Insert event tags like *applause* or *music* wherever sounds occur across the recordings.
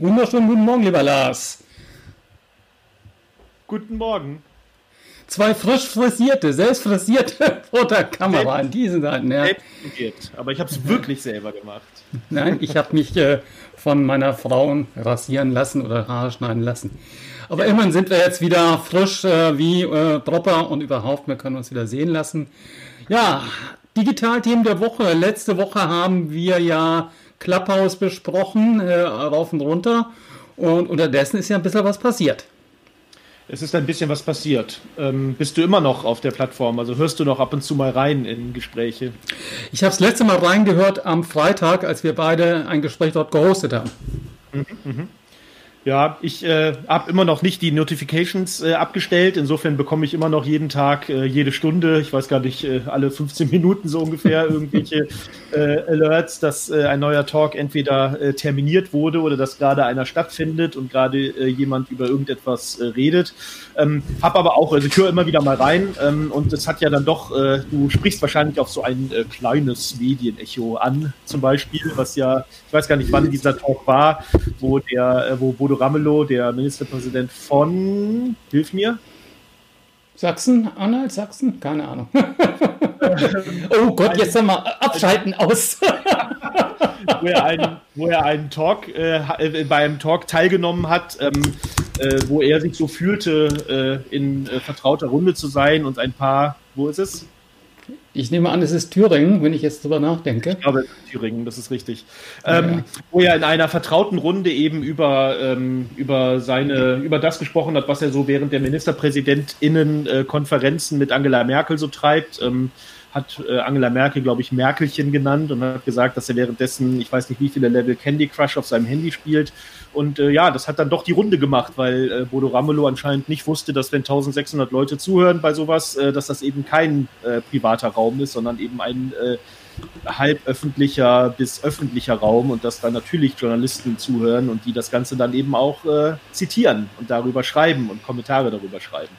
Wunderschönen guten Morgen, lieber Lars. Guten Morgen. Zwei frisch frisierte, selbst frisierte *laughs* vor der Kamera an diesen Seiten. Ja. Aber ich habe es wirklich selber gemacht. *laughs* Nein, ich habe mich äh, von meiner Frau rasieren lassen oder Haare schneiden lassen. Aber ja. immerhin sind wir jetzt wieder frisch äh, wie äh, Dropper und überhaupt, wir können uns wieder sehen lassen. Ja, Digitalthemen der Woche. Letzte Woche haben wir ja Clubhouse besprochen, äh, rauf und runter. Und unterdessen ist ja ein bisschen was passiert. Es ist ein bisschen was passiert. Ähm, bist du immer noch auf der Plattform? Also hörst du noch ab und zu mal rein in Gespräche? Ich habe das letzte Mal reingehört am Freitag, als wir beide ein Gespräch dort gehostet haben. Mhm, mh. Ja, ich äh, habe immer noch nicht die Notifications äh, abgestellt. Insofern bekomme ich immer noch jeden Tag, äh, jede Stunde, ich weiß gar nicht, äh, alle 15 *laughs* Minuten so ungefähr irgendwelche äh, Alerts, dass äh, ein neuer Talk entweder terminiert wurde oder dass gerade einer stattfindet und gerade jemand über irgendetwas redet. Ähm, hab aber auch, also ich höre immer wieder mal rein ähm, und es hat ja dann doch, du sprichst wahrscheinlich auf so ein kleines Medienecho an, zum Beispiel, was ja, ich weiß gar nicht, wann dieser Talk war, wo der, wo Bodo Ramelow, der Ministerpräsident von, hilf mir. Sachsen, Anhalt, Sachsen? Keine Ahnung. *laughs* oh Gott, jetzt haben wir abschalten aus. *laughs* wo, er einen, wo er einen Talk, äh, äh, bei einem Talk teilgenommen hat, ähm, äh, wo er sich so fühlte, äh, in äh, vertrauter Runde zu sein und ein paar, wo ist es? Ich nehme an, es ist Thüringen, wenn ich jetzt drüber nachdenke. Ich glaube, es ist Thüringen, das ist richtig. Ähm, ja. Wo er in einer vertrauten Runde eben über, ähm, über seine, über das gesprochen hat, was er so während der MinisterpräsidentInnen-Konferenzen mit Angela Merkel so treibt. Ähm, hat äh, Angela Merkel, glaube ich, Merkelchen genannt und hat gesagt, dass er währenddessen, ich weiß nicht wie viele Level Candy Crush auf seinem Handy spielt. Und äh, ja, das hat dann doch die Runde gemacht, weil äh, Bodo Ramelow anscheinend nicht wusste, dass wenn 1600 Leute zuhören bei sowas, äh, dass das eben kein äh, privater Raum ist, sondern eben ein äh, halb öffentlicher bis öffentlicher Raum und dass dann natürlich Journalisten zuhören und die das Ganze dann eben auch äh, zitieren und darüber schreiben und Kommentare darüber schreiben.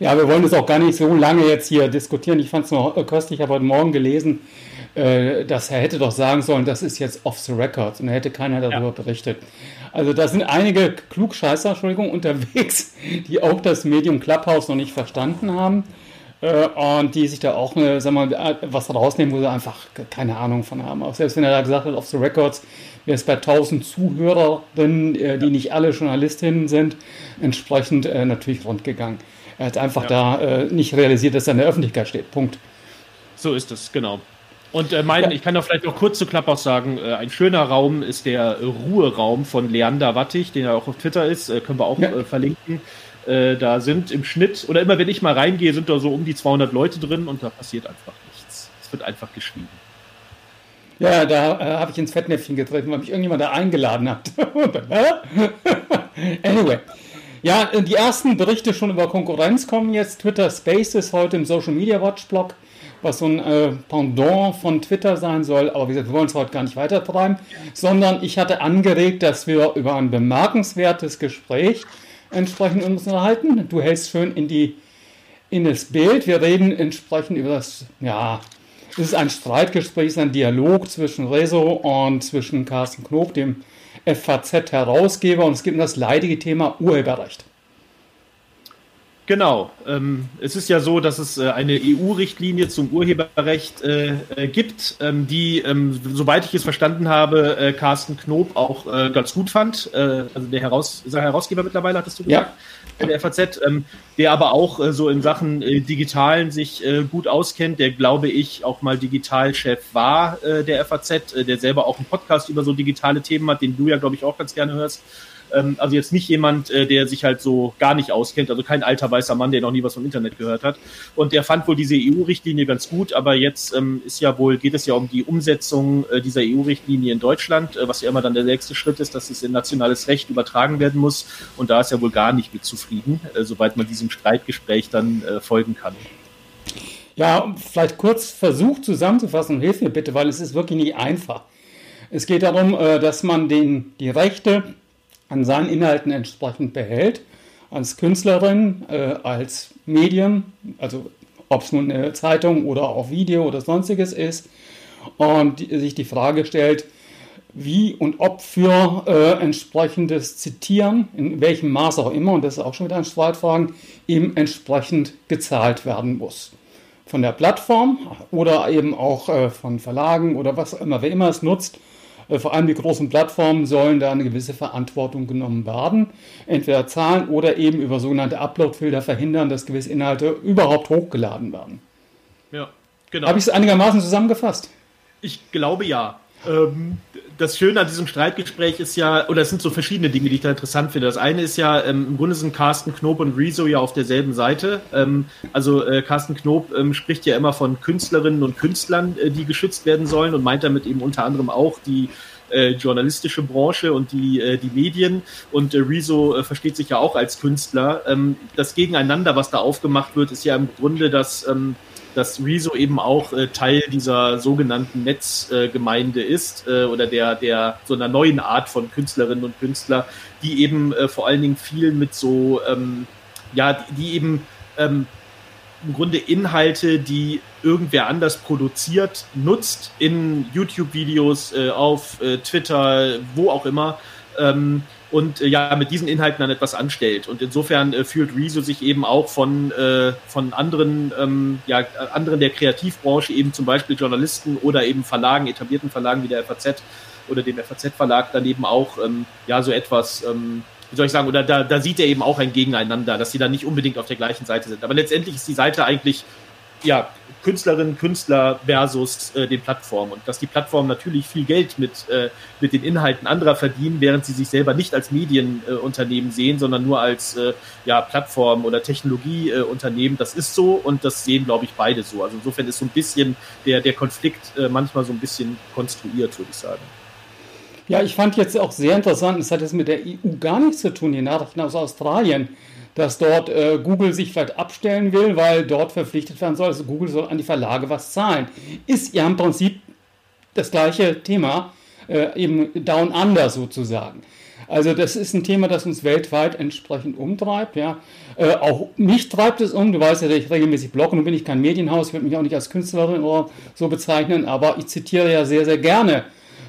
Ja, wir wollen das auch gar nicht so lange jetzt hier diskutieren. Ich fand es noch köstlich, ich habe heute Morgen gelesen, äh, dass er hätte doch sagen sollen, das ist jetzt off the record und da hätte keiner darüber ja. berichtet. Also da sind einige Klugscheißer, Entschuldigung, *laughs* unterwegs, die auch das Medium Clubhouse noch nicht verstanden haben äh, und die sich da auch äh, sag mal, was rausnehmen, wo sie einfach keine Ahnung von haben. Auch selbst wenn er da gesagt hat, off the records, wäre es bei 1000 Zuhörerinnen, äh, die nicht alle Journalistinnen sind, entsprechend natürlich rundgegangen. Er hat einfach ja. da äh, nicht realisiert, dass er in der Öffentlichkeit steht. Punkt. So ist es, genau. Und äh, mein, ja. ich kann auch vielleicht noch kurz zu Clubhouse sagen, äh, ein schöner Raum ist der Ruheraum von Leander Wattig, den er auch auf Twitter ist, äh, können wir auch ja. Äh, verlinken. Äh, da sind im Schnitt, oder immer wenn ich mal reingehe, sind da so um die 200 Leute drin und da passiert einfach nichts. Es wird einfach geschrieben. Ja, da habe ich ins Fettnäpfchen getreten, weil mich irgendjemand da eingeladen hat. *laughs* anyway. Ja, die ersten Berichte schon über Konkurrenz kommen jetzt. Twitter Spaces heute im Social Media Watch Blog, was so ein äh, Pendant von Twitter sein soll. Aber wie gesagt, wir wollen es heute gar nicht weiter treiben, sondern ich hatte angeregt, dass wir über ein bemerkenswertes Gespräch entsprechend uns unterhalten. Du hältst schön in die in das Bild. Wir reden entsprechend über das, ja, es ist ein Streitgespräch, es ist ein Dialog zwischen Rezo und zwischen Carsten Knob, dem FAZ-Herausgeber und es geht um das leidige Thema Urheberrecht. Genau. Ähm, es ist ja so, dass es äh, eine EU-Richtlinie zum Urheberrecht äh, äh, gibt, ähm, die, ähm, soweit ich es verstanden habe, äh, Carsten Knob auch äh, ganz gut fand. Äh, also der Heraus Herausgeber mittlerweile, hattest du gesagt? Ja. Der FAZ, ähm, der aber auch so in Sachen Digitalen sich gut auskennt, der, glaube ich, auch mal Digitalchef war der FAZ, der selber auch einen Podcast über so digitale Themen hat, den du ja, glaube ich, auch ganz gerne hörst. Ähm, also jetzt nicht jemand, äh, der sich halt so gar nicht auskennt, also kein alter weißer Mann, der noch nie was vom Internet gehört hat. Und der fand wohl diese EU-Richtlinie ganz gut, aber jetzt ähm, ist ja wohl, geht es ja um die Umsetzung äh, dieser EU-Richtlinie in Deutschland, äh, was ja immer dann der nächste Schritt ist, dass es in nationales Recht übertragen werden muss. Und da ist er wohl gar nicht mit zufrieden, äh, soweit man diesem Streitgespräch dann äh, folgen kann. Ja, vielleicht kurz versucht zusammenzufassen, hilf mir bitte, weil es ist wirklich nicht einfach. Es geht darum, äh, dass man den, die Rechte an seinen Inhalten entsprechend behält, als Künstlerin, äh, als Medium, also ob es nun eine Zeitung oder auch Video oder sonstiges ist, und sich die Frage stellt, wie und ob für äh, entsprechendes Zitieren, in welchem Maß auch immer, und das ist auch schon wieder ein Streitfragen, eben entsprechend gezahlt werden muss. Von der Plattform oder eben auch äh, von Verlagen oder was immer, wer immer es nutzt. Äh, vor allem die großen Plattformen sollen da eine gewisse Verantwortung genommen werden. Entweder zahlen oder eben über sogenannte Upload-Filter verhindern, dass gewisse Inhalte überhaupt hochgeladen werden. Ja, genau. Habe ich es einigermaßen zusammengefasst? Ich glaube ja. Ähm, das Schöne an diesem Streitgespräch ist ja, oder es sind so verschiedene Dinge, die ich da interessant finde. Das eine ist ja, ähm, im Grunde sind Carsten Knob und Rezo ja auf derselben Seite. Ähm, also äh, Carsten Knob ähm, spricht ja immer von Künstlerinnen und Künstlern, äh, die geschützt werden sollen und meint damit eben unter anderem auch die äh, journalistische Branche und die, äh, die Medien. Und äh, Rezo äh, versteht sich ja auch als Künstler. Ähm, das Gegeneinander, was da aufgemacht wird, ist ja im Grunde, dass ähm, dass Rezo eben auch äh, Teil dieser sogenannten Netzgemeinde äh, ist äh, oder der, der so einer neuen Art von Künstlerinnen und Künstler, die eben äh, vor allen Dingen viel mit so, ähm, ja, die eben ähm, im Grunde Inhalte, die irgendwer anders produziert, nutzt in YouTube-Videos, äh, auf äh, Twitter, wo auch immer. Ähm, und äh, ja mit diesen Inhalten dann etwas anstellt. Und insofern äh, fühlt Rezo sich eben auch von, äh, von anderen, ähm, ja, anderen der Kreativbranche, eben zum Beispiel Journalisten oder eben Verlagen, etablierten Verlagen wie der FAZ oder dem FAZ-Verlag, dann eben auch ähm, ja so etwas, ähm, wie soll ich sagen, oder da, da sieht er eben auch ein Gegeneinander, dass sie dann nicht unbedingt auf der gleichen Seite sind. Aber letztendlich ist die Seite eigentlich ja, Künstlerinnen, Künstler versus äh, den Plattformen und dass die Plattformen natürlich viel Geld mit, äh, mit den Inhalten anderer verdienen, während sie sich selber nicht als Medienunternehmen äh, sehen, sondern nur als äh, ja, Plattform- oder Technologieunternehmen. das ist so und das sehen, glaube ich, beide so. Also insofern ist so ein bisschen der, der Konflikt äh, manchmal so ein bisschen konstruiert, würde ich sagen. Ja, ich fand jetzt auch sehr interessant, es hat jetzt mit der EU gar nichts zu tun, die Nachrichten aus Australien dass dort äh, Google sich vielleicht abstellen will, weil dort verpflichtet werden soll, also Google soll an die Verlage was zahlen. Ist ja im Prinzip das gleiche Thema, äh, eben down under sozusagen. Also das ist ein Thema, das uns weltweit entsprechend umtreibt. Ja. Äh, auch mich treibt es um. Du weißt ja, dass ich regelmäßig blogge. Nun bin ich kein Medienhaus, ich würde mich auch nicht als Künstlerin oder so bezeichnen, aber ich zitiere ja sehr, sehr gerne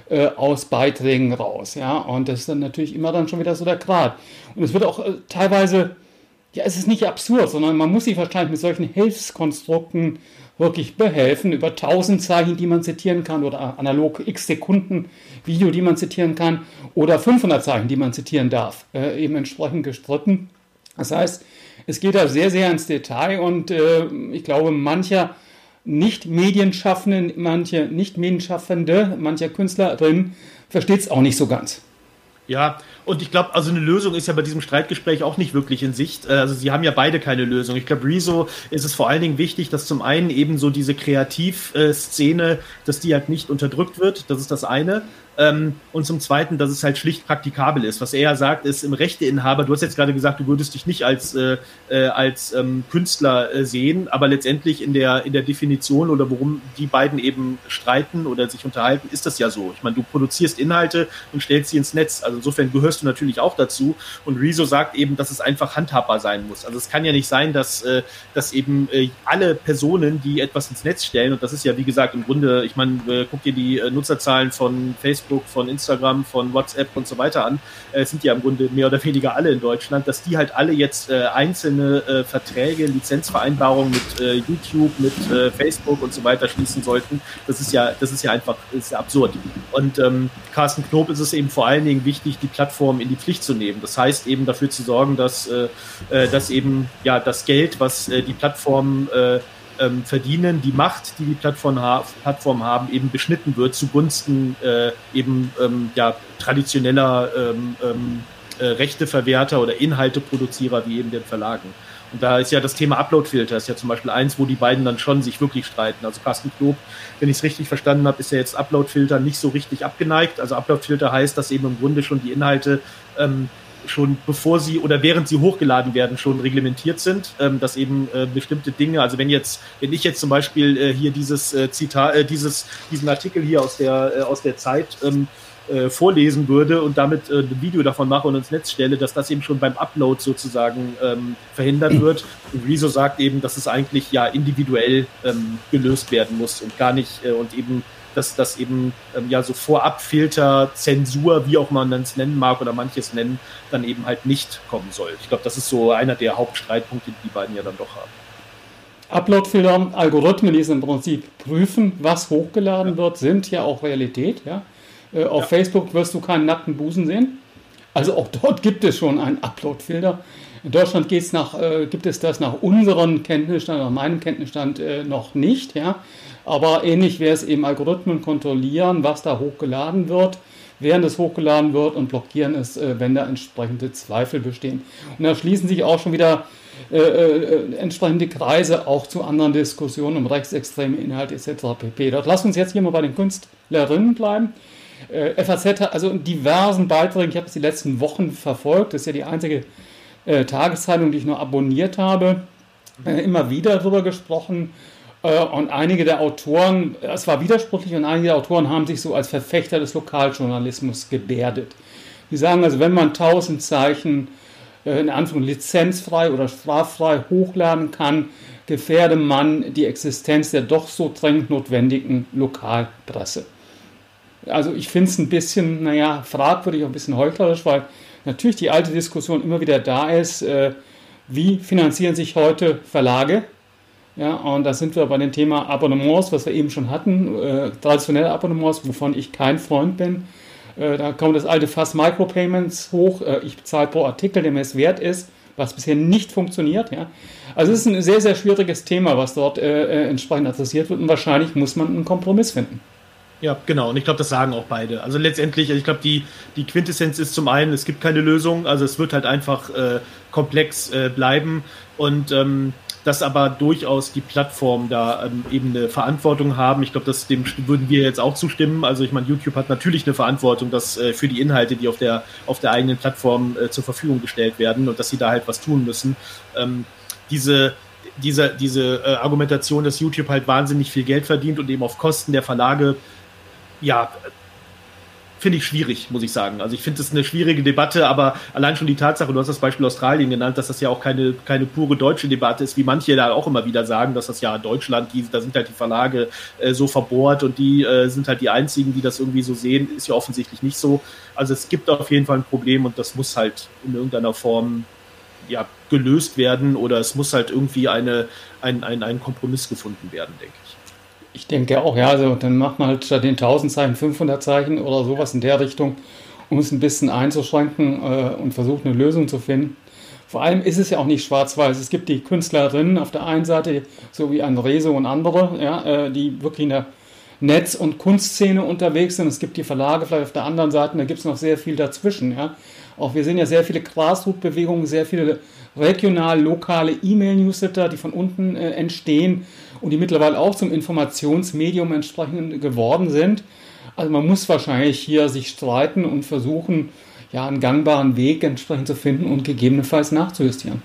äh, aus Beiträgen raus. Ja. Und das ist dann natürlich immer dann schon wieder so der Grad. Und es wird auch äh, teilweise ja, es ist nicht absurd, sondern man muss sich wahrscheinlich mit solchen Hilfskonstrukten wirklich behelfen, über 1000 Zeichen, die man zitieren kann, oder analog x Sekunden Video, die man zitieren kann, oder 500 Zeichen, die man zitieren darf, äh, eben entsprechend gestritten. Das heißt, es geht da sehr, sehr ins Detail und äh, ich glaube, mancher nicht Medienschaffende, manche nicht Medienschaffende, mancher Künstlerin versteht es auch nicht so ganz. Ja, und ich glaube, also eine Lösung ist ja bei diesem Streitgespräch auch nicht wirklich in Sicht. Äh, also sie haben ja beide keine Lösung. Ich glaube, Rezo ist es vor allen Dingen wichtig, dass zum einen eben so diese Kreativszene, dass die halt nicht unterdrückt wird. Das ist das eine. Ähm, und zum Zweiten, dass es halt schlicht praktikabel ist. Was er ja sagt, ist im Rechteinhaber, du hast jetzt gerade gesagt, du würdest dich nicht als, äh, äh, als ähm, Künstler äh, sehen, aber letztendlich in der, in der Definition oder worum die beiden eben streiten oder sich unterhalten, ist das ja so. Ich meine, du produzierst Inhalte und stellst sie ins Netz. Also insofern gehörst du natürlich auch dazu. Und Rezo sagt eben, dass es einfach handhabbar sein muss. Also es kann ja nicht sein, dass, äh, dass eben äh, alle Personen, die etwas ins Netz stellen, und das ist ja wie gesagt im Grunde, ich meine, äh, guck dir die Nutzerzahlen von Facebook Facebook, von Instagram, von WhatsApp und so weiter an, äh, sind ja im Grunde mehr oder weniger alle in Deutschland, dass die halt alle jetzt äh, einzelne äh, Verträge, Lizenzvereinbarungen mit äh, YouTube, mit äh, Facebook und so weiter schließen sollten. Das ist ja, das ist ja einfach ist ja absurd. Und ähm, Carsten Knob ist es eben vor allen Dingen wichtig, die Plattform in die Pflicht zu nehmen. Das heißt eben dafür zu sorgen, dass, äh, äh dass eben ja das Geld, was äh, die Plattform äh, ähm, verdienen, die Macht, die die Plattform, ha Plattform haben, eben beschnitten wird zugunsten äh, eben ähm, ja, traditioneller ähm, ähm, äh, Rechteverwerter oder Inhalteproduzierer wie eben den Verlagen. Und da ist ja das Thema Uploadfilter ist ja zum Beispiel eins, wo die beiden dann schon sich wirklich streiten. Also Carsten Knob, wenn ich es richtig verstanden habe, ist ja jetzt Uploadfilter nicht so richtig abgeneigt. Also Uploadfilter heißt, dass eben im Grunde schon die Inhalte ähm, schon bevor sie oder während sie hochgeladen werden schon reglementiert sind, ähm, dass eben äh, bestimmte Dinge, also wenn jetzt, wenn ich jetzt zum Beispiel äh, hier dieses äh, Zitat, äh, dieses, diesen Artikel hier aus der äh, aus der Zeit ähm, äh, vorlesen würde und damit äh, ein Video davon mache und ins Netz stelle, dass das eben schon beim Upload sozusagen ähm, verhindert wird. Und Rezo sagt eben, dass es eigentlich ja individuell ähm, gelöst werden muss und gar nicht äh, und eben dass das eben ähm, ja so Vorabfilter, Zensur, wie auch man es nennen mag oder manches nennen, dann eben halt nicht kommen soll. Ich glaube, das ist so einer der Hauptstreitpunkte, die die beiden ja dann doch haben. Uploadfilter, Algorithmen, die es im Prinzip prüfen, was hochgeladen ja. wird, sind ja auch Realität. Ja? Äh, auf ja. Facebook wirst du keinen nackten Busen sehen. Also auch dort gibt es schon einen Uploadfilter. In Deutschland geht's nach, äh, gibt es das nach unserem Kenntnisstand, nach meinem Kenntnisstand äh, noch nicht. Ja? Aber ähnlich wäre es eben Algorithmen kontrollieren, was da hochgeladen wird, während es hochgeladen wird und blockieren es, äh, wenn da entsprechende Zweifel bestehen. Und da schließen sich auch schon wieder äh, äh, entsprechende Kreise auch zu anderen Diskussionen um rechtsextreme Inhalte etc. pp. Dort lass uns jetzt hier mal bei den Künstlerinnen bleiben. Äh, FAZ hat also in diversen Beiträgen, ich habe es die letzten Wochen verfolgt, das ist ja die einzige äh, Tageszeitung, die ich nur abonniert habe, äh, immer wieder darüber gesprochen. Äh, und einige der Autoren, es war widersprüchlich, und einige der Autoren haben sich so als Verfechter des Lokaljournalismus gebärdet. Die sagen also, wenn man tausend Zeichen äh, in Anführungszeichen lizenzfrei oder straffrei hochladen kann, gefährde man die Existenz der doch so dringend notwendigen Lokalpresse. Also ich finde es ein bisschen, naja, fragwürdig, ein bisschen heuchlerisch, weil natürlich die alte Diskussion immer wieder da ist, äh, wie finanzieren sich heute Verlage? Ja, und da sind wir bei dem Thema Abonnements, was wir eben schon hatten, äh, traditionelle Abonnements, wovon ich kein Freund bin. Äh, da kommt das alte Fass Micropayments hoch. Äh, ich bezahle pro Artikel, der mir es wert ist, was bisher nicht funktioniert. Ja. Also es ist ein sehr, sehr schwieriges Thema, was dort äh, äh entsprechend adressiert wird und wahrscheinlich muss man einen Kompromiss finden. Ja, genau. Und ich glaube, das sagen auch beide. Also letztendlich, also ich glaube, die, die Quintessenz ist zum einen, es gibt keine Lösung. Also es wird halt einfach äh, komplex bleiben. Und ähm, dass aber durchaus die Plattformen da ähm, eben eine Verantwortung haben. Ich glaube, dem würden wir jetzt auch zustimmen. Also ich meine, YouTube hat natürlich eine Verantwortung, dass äh, für die Inhalte, die auf der auf der eigenen Plattform äh, zur Verfügung gestellt werden und dass sie da halt was tun müssen. Ähm, diese diese, diese äh, Argumentation, dass YouTube halt wahnsinnig viel Geld verdient und eben auf Kosten der Verlage ja, finde ich schwierig, muss ich sagen. Also ich finde es eine schwierige Debatte, aber allein schon die Tatsache, du hast das Beispiel Australien genannt, dass das ja auch keine, keine pure deutsche Debatte ist, wie manche da auch immer wieder sagen, dass das ja Deutschland, die, da sind halt die Verlage äh, so verbohrt und die äh, sind halt die einzigen, die das irgendwie so sehen, ist ja offensichtlich nicht so. Also es gibt auf jeden Fall ein Problem und das muss halt in irgendeiner Form ja, gelöst werden oder es muss halt irgendwie eine, ein, ein, ein Kompromiss gefunden werden, denke ich. Ich denke auch, ja, also dann macht man halt statt den 1000 Zeichen 500 Zeichen oder sowas in der Richtung, um es ein bisschen einzuschränken äh, und versucht eine Lösung zu finden. Vor allem ist es ja auch nicht schwarz-weiß. Es gibt die Künstlerinnen auf der einen Seite, so wie ein Rezo und andere, ja, äh, die wirklich in der Netz- und Kunstszene unterwegs sind. Es gibt die Verlage vielleicht auf der anderen Seite, da gibt es noch sehr viel dazwischen. Ja. Auch wir sehen ja sehr viele Grassroot-Bewegungen, sehr viele regional, lokale E-Mail-Newsletter, die von unten äh, entstehen und die mittlerweile auch zum Informationsmedium entsprechend geworden sind. Also man muss wahrscheinlich hier sich streiten und versuchen, ja, einen gangbaren Weg entsprechend zu finden und gegebenenfalls nachzujustieren.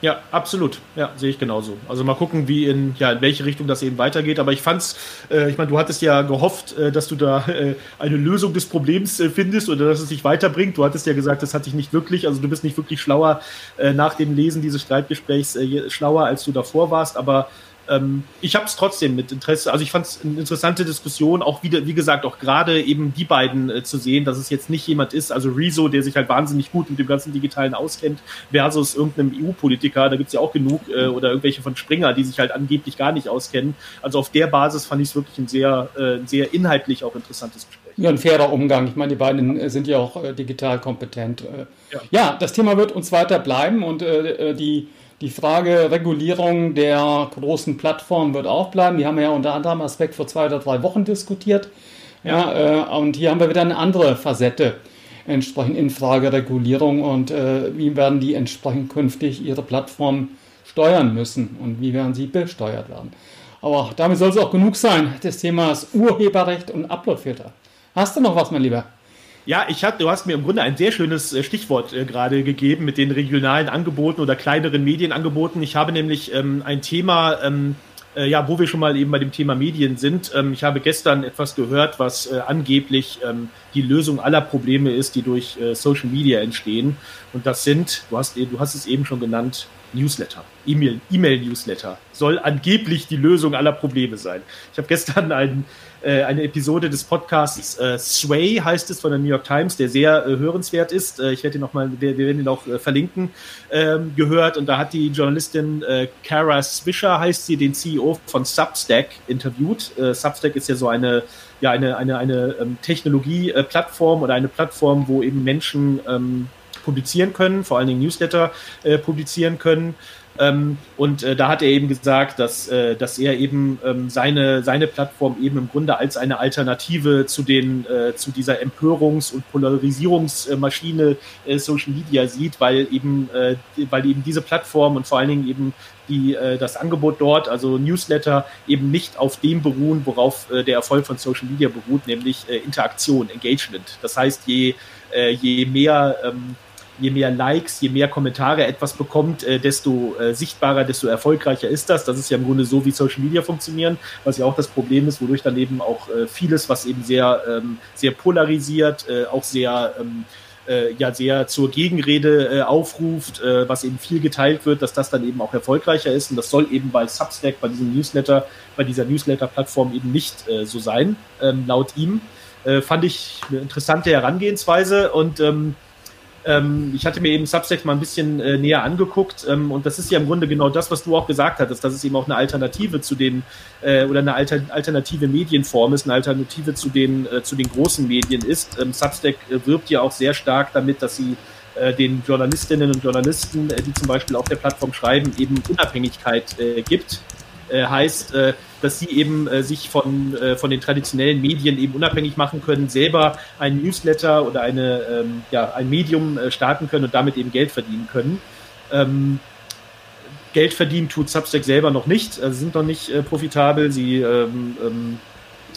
Ja, absolut. Ja, sehe ich genauso. Also mal gucken, wie in, ja, in welche Richtung das eben weitergeht. Aber ich fand's, äh, ich meine, du hattest ja gehofft, äh, dass du da äh, eine Lösung des Problems äh, findest oder dass es dich weiterbringt. Du hattest ja gesagt, das hat dich nicht wirklich, also du bist nicht wirklich schlauer äh, nach dem Lesen dieses Streitgesprächs, äh, schlauer als du davor warst, aber ähm, ich habe es trotzdem mit Interesse, also ich fand es eine interessante Diskussion, auch wieder, wie gesagt, auch gerade eben die beiden äh, zu sehen, dass es jetzt nicht jemand ist, also Rezo, der sich halt wahnsinnig gut mit dem ganzen Digitalen auskennt, versus irgendeinem EU-Politiker, da gibt's ja auch genug, äh, oder irgendwelche von Springer, die sich halt angeblich gar nicht auskennen. Also auf der Basis fand ich es wirklich ein sehr, äh, sehr inhaltlich auch interessantes Gespräch. Ja, ein fairer Umgang. Ich meine, die beiden äh, sind ja auch äh, digital kompetent. Äh. Ja. ja. das Thema wird uns weiter bleiben und die die Frage Regulierung der großen Plattformen wird auch bleiben. Die haben wir ja unter anderem Aspekt vor zwei oder drei Wochen diskutiert. Ja, äh, und hier haben wir wieder eine andere Facette entsprechend in Frage Regulierung und äh, wie werden die entsprechend künftig ihre Plattform steuern müssen und wie werden sie besteuert werden. Aber damit soll es auch genug sein des Themas Urheberrecht und Uploadfilter. Hast du noch was, mein Lieber? Ja, ich hab, du hast mir im Grunde ein sehr schönes äh, Stichwort äh, gerade gegeben mit den regionalen Angeboten oder kleineren Medienangeboten. Ich habe nämlich ähm, ein Thema ähm, äh, ja, wo wir schon mal eben bei dem Thema Medien sind. Ähm, ich habe gestern etwas gehört, was äh, angeblich ähm, die Lösung aller Probleme ist, die durch äh, Social Media entstehen. Und das sind, du hast, du hast es eben schon genannt, Newsletter, E-Mail-Newsletter soll angeblich die Lösung aller Probleme sein. Ich habe gestern einen äh, eine Episode des Podcasts äh, Sway heißt es von der New York Times, der sehr äh, hörenswert ist. Äh, ich werde ihn noch mal, wir, wir werden ihn auch äh, verlinken, ähm, gehört. Und da hat die Journalistin äh, Kara Swisher, heißt sie, den CEO von Substack interviewt. Äh, Substack ist ja so eine ja eine eine eine ähm, Technologie-Plattform oder eine Plattform, wo eben Menschen ähm, publizieren können, vor allen Dingen Newsletter äh, publizieren können. Ähm, und äh, da hat er eben gesagt, dass, äh, dass er eben ähm, seine, seine Plattform eben im Grunde als eine Alternative zu den, äh, zu dieser Empörungs- und Polarisierungsmaschine äh, Social Media sieht, weil eben, äh, weil eben diese Plattform und vor allen Dingen eben die, äh, das Angebot dort, also Newsletter, eben nicht auf dem beruhen, worauf der Erfolg von Social Media beruht, nämlich Interaktion, Engagement. Das heißt, je, je mehr ähm, je mehr Likes, je mehr Kommentare etwas bekommt, äh, desto äh, sichtbarer, desto erfolgreicher ist das. Das ist ja im Grunde so, wie Social Media funktionieren, was ja auch das Problem ist, wodurch dann eben auch äh, vieles, was eben sehr, ähm, sehr polarisiert, äh, auch sehr, ähm, äh, ja, sehr zur Gegenrede äh, aufruft, äh, was eben viel geteilt wird, dass das dann eben auch erfolgreicher ist. Und das soll eben bei Substack, bei diesem Newsletter, bei dieser Newsletter-Plattform eben nicht äh, so sein, ähm, laut ihm. Äh, fand ich eine interessante Herangehensweise und ähm, ähm, ich hatte mir eben Substack mal ein bisschen äh, näher angeguckt ähm, und das ist ja im Grunde genau das, was du auch gesagt hattest, dass es eben auch eine Alternative zu den äh, oder eine Alter, alternative Medienform ist, eine Alternative zu den äh, zu den großen Medien ist. Ähm, Substack äh, wirbt ja auch sehr stark damit, dass sie äh, den Journalistinnen und Journalisten, äh, die zum Beispiel auf der Plattform schreiben, eben Unabhängigkeit gibt. Heißt, dass sie eben äh, sich von, äh, von den traditionellen Medien eben unabhängig machen können, selber ein Newsletter oder eine, ähm, ja, ein Medium äh, starten können und damit eben Geld verdienen können. Ähm, Geld verdienen tut Substack selber noch nicht, also sind noch nicht äh, profitabel. Sie, ähm, ähm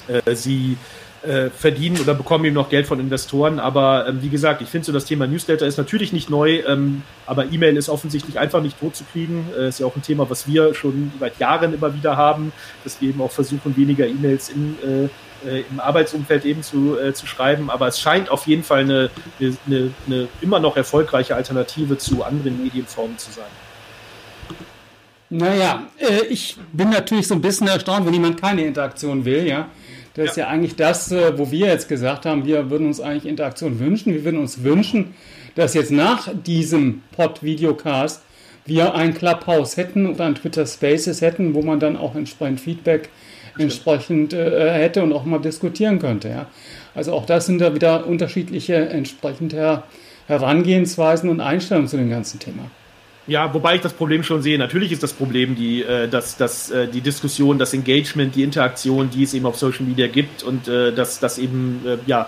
äh, sie äh, verdienen oder bekommen eben noch Geld von Investoren. Aber ähm, wie gesagt, ich finde so, das Thema Newsletter ist natürlich nicht neu, ähm, aber E-Mail ist offensichtlich einfach nicht tot zu kriegen. Äh, ist ja auch ein Thema, was wir schon seit Jahren immer wieder haben, dass wir eben auch versuchen, weniger E-Mails in äh, äh im Arbeitsumfeld eben zu, äh, zu schreiben. Aber es scheint auf jeden Fall eine, eine, eine immer noch erfolgreiche Alternative zu anderen Medienformen zu sein. Naja, äh, ich bin natürlich so ein bisschen erstaunt, wenn jemand keine Interaktion will, ja. Das ja. ist ja eigentlich das, äh, wo wir jetzt gesagt haben, wir würden uns eigentlich Interaktion wünschen. Wir würden uns wünschen, dass jetzt nach diesem Pod-Videocast wir ein Clubhouse hätten oder ein Twitter Spaces hätten, wo man dann auch entsprechend Feedback entsprechend äh, hätte und auch mal diskutieren könnte. Ja. Also auch das sind da wieder unterschiedliche entsprechende Herangehensweisen und Einstellungen zu dem ganzen Thema. Ja, wobei ich das Problem schon sehe. Natürlich ist das Problem die, äh, dass, dass, äh, die Diskussion, das Engagement, die Interaktion, die es eben auf Social Media gibt und äh, dass, dass eben äh, ja,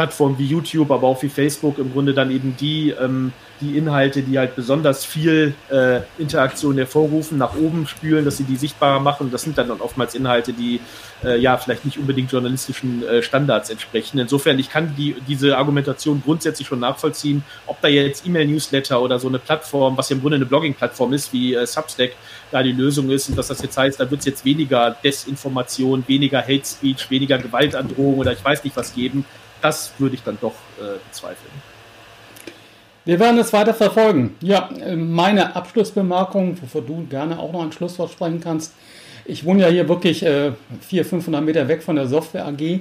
Plattformen wie YouTube, aber auch wie Facebook im Grunde dann eben die ähm, die Inhalte, die halt besonders viel äh, Interaktion hervorrufen, nach oben spülen, dass sie die sichtbarer machen. Das sind dann oftmals Inhalte, die äh, ja vielleicht nicht unbedingt journalistischen äh, Standards entsprechen. Insofern, ich kann die, diese Argumentation grundsätzlich schon nachvollziehen, ob da jetzt E-Mail-Newsletter oder so eine Plattform, was ja im Grunde eine Blogging-Plattform ist, wie äh, Substack, da die Lösung ist und dass das jetzt heißt, da wird es jetzt weniger Desinformation, weniger Hate Speech, weniger Gewaltandrohung oder ich weiß nicht was geben. Das würde ich dann doch äh, bezweifeln. Wir werden es weiter verfolgen. Ja, meine Abschlussbemerkung, wovor du gerne auch noch ein Schlusswort sprechen kannst. Ich wohne ja hier wirklich äh, 400, 500 Meter weg von der Software AG äh,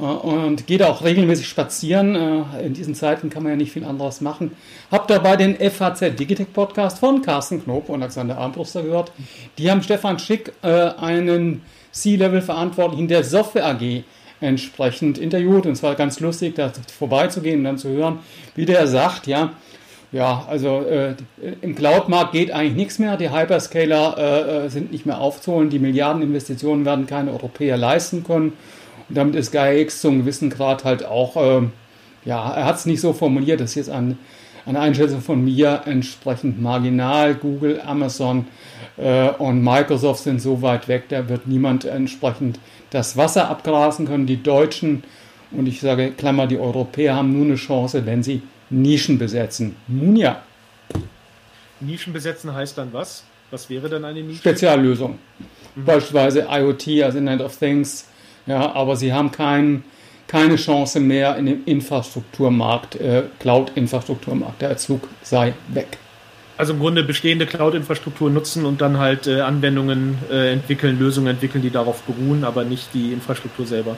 und gehe da auch regelmäßig spazieren. Äh, in diesen Zeiten kann man ja nicht viel anderes machen. Hab dabei den FHZ Digitech Podcast von Carsten Knob und Alexander Armbruster gehört. Die haben Stefan Schick, äh, einen C-Level-Verantwortlichen der Software AG, entsprechend interviewt. Und es war ganz lustig, da vorbeizugehen und dann zu hören, wie der sagt, ja, ja, also äh, im Cloud-Markt geht eigentlich nichts mehr. Die Hyperscaler äh, äh, sind nicht mehr aufzuholen. Die Milliardeninvestitionen werden keine Europäer leisten können. Und damit ist GaiaX zum gewissen Grad halt auch, äh, ja, er hat es nicht so formuliert, das ist jetzt ein, eine Einschätzung von mir entsprechend marginal. Google, Amazon äh, und Microsoft sind so weit weg, da wird niemand entsprechend das Wasser abgrasen können. Die Deutschen und ich sage Klammer, die Europäer haben nur eine Chance, wenn sie Nischen besetzen. Nun ja. Nischen besetzen heißt dann was? Was wäre denn eine Nische? Speziallösung. Mhm. Beispielsweise IoT, also Internet of Things. Ja, aber sie haben kein, keine Chance mehr in dem Infrastrukturmarkt, äh, Cloud-Infrastrukturmarkt. Der Zug sei weg. Also im Grunde bestehende Cloud-Infrastruktur nutzen und dann halt äh, Anwendungen äh, entwickeln, Lösungen entwickeln, die darauf beruhen, aber nicht die Infrastruktur selber.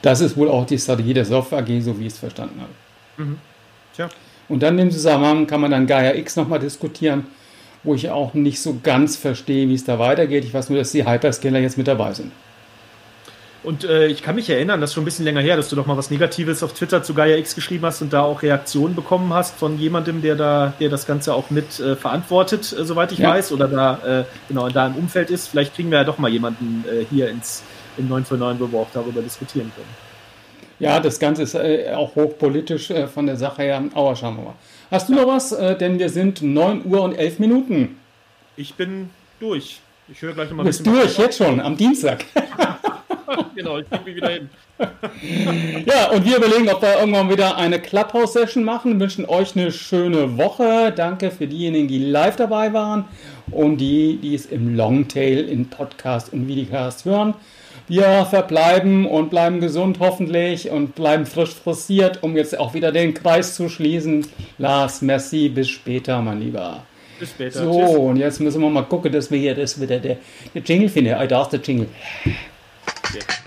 Das ist wohl auch die Strategie der Software AG, so wie ich es verstanden habe. Mhm. Tja. Und dann im Zusammenhang kann man dann Gaia X nochmal diskutieren, wo ich auch nicht so ganz verstehe, wie es da weitergeht. Ich weiß nur, dass die Hyperscaler jetzt mit dabei sind. Und äh, ich kann mich erinnern, das ist schon ein bisschen länger her, dass du doch mal was Negatives auf Twitter zu Gaia X geschrieben hast und da auch Reaktionen bekommen hast von jemandem, der da, der das Ganze auch mit äh, verantwortet, äh, soweit ich ja. weiß, oder da äh, genau da im Umfeld ist. Vielleicht kriegen wir ja doch mal jemanden äh, hier ins im 9 für 9, wo wir auch darüber diskutieren können. Ja, das Ganze ist äh, auch hochpolitisch äh, von der Sache her. Aber schauen wir mal. Hast du noch was? Äh, denn wir sind 9 Uhr und 11 Minuten. Ich bin durch. Ich höre gleich nochmal ein bisschen. durch, jetzt schon, am Dienstag. *laughs* *laughs* genau, ich mich wieder hin. *laughs* ja, und wir überlegen, ob wir irgendwann wieder eine Clubhouse-Session machen. Wir wünschen euch eine schöne Woche. Danke für diejenigen, die live dabei waren und die, die es im Longtail in Podcast und Videocast hören. Wir verbleiben und bleiben gesund hoffentlich und bleiben frisch frustriert, um jetzt auch wieder den Kreis zu schließen. Lars, merci, bis später, mein Lieber. Bis später. So, Tschüss. und jetzt müssen wir mal gucken, dass wir hier das wieder der, der Jingle finden. I darf der Jingle. Yeah.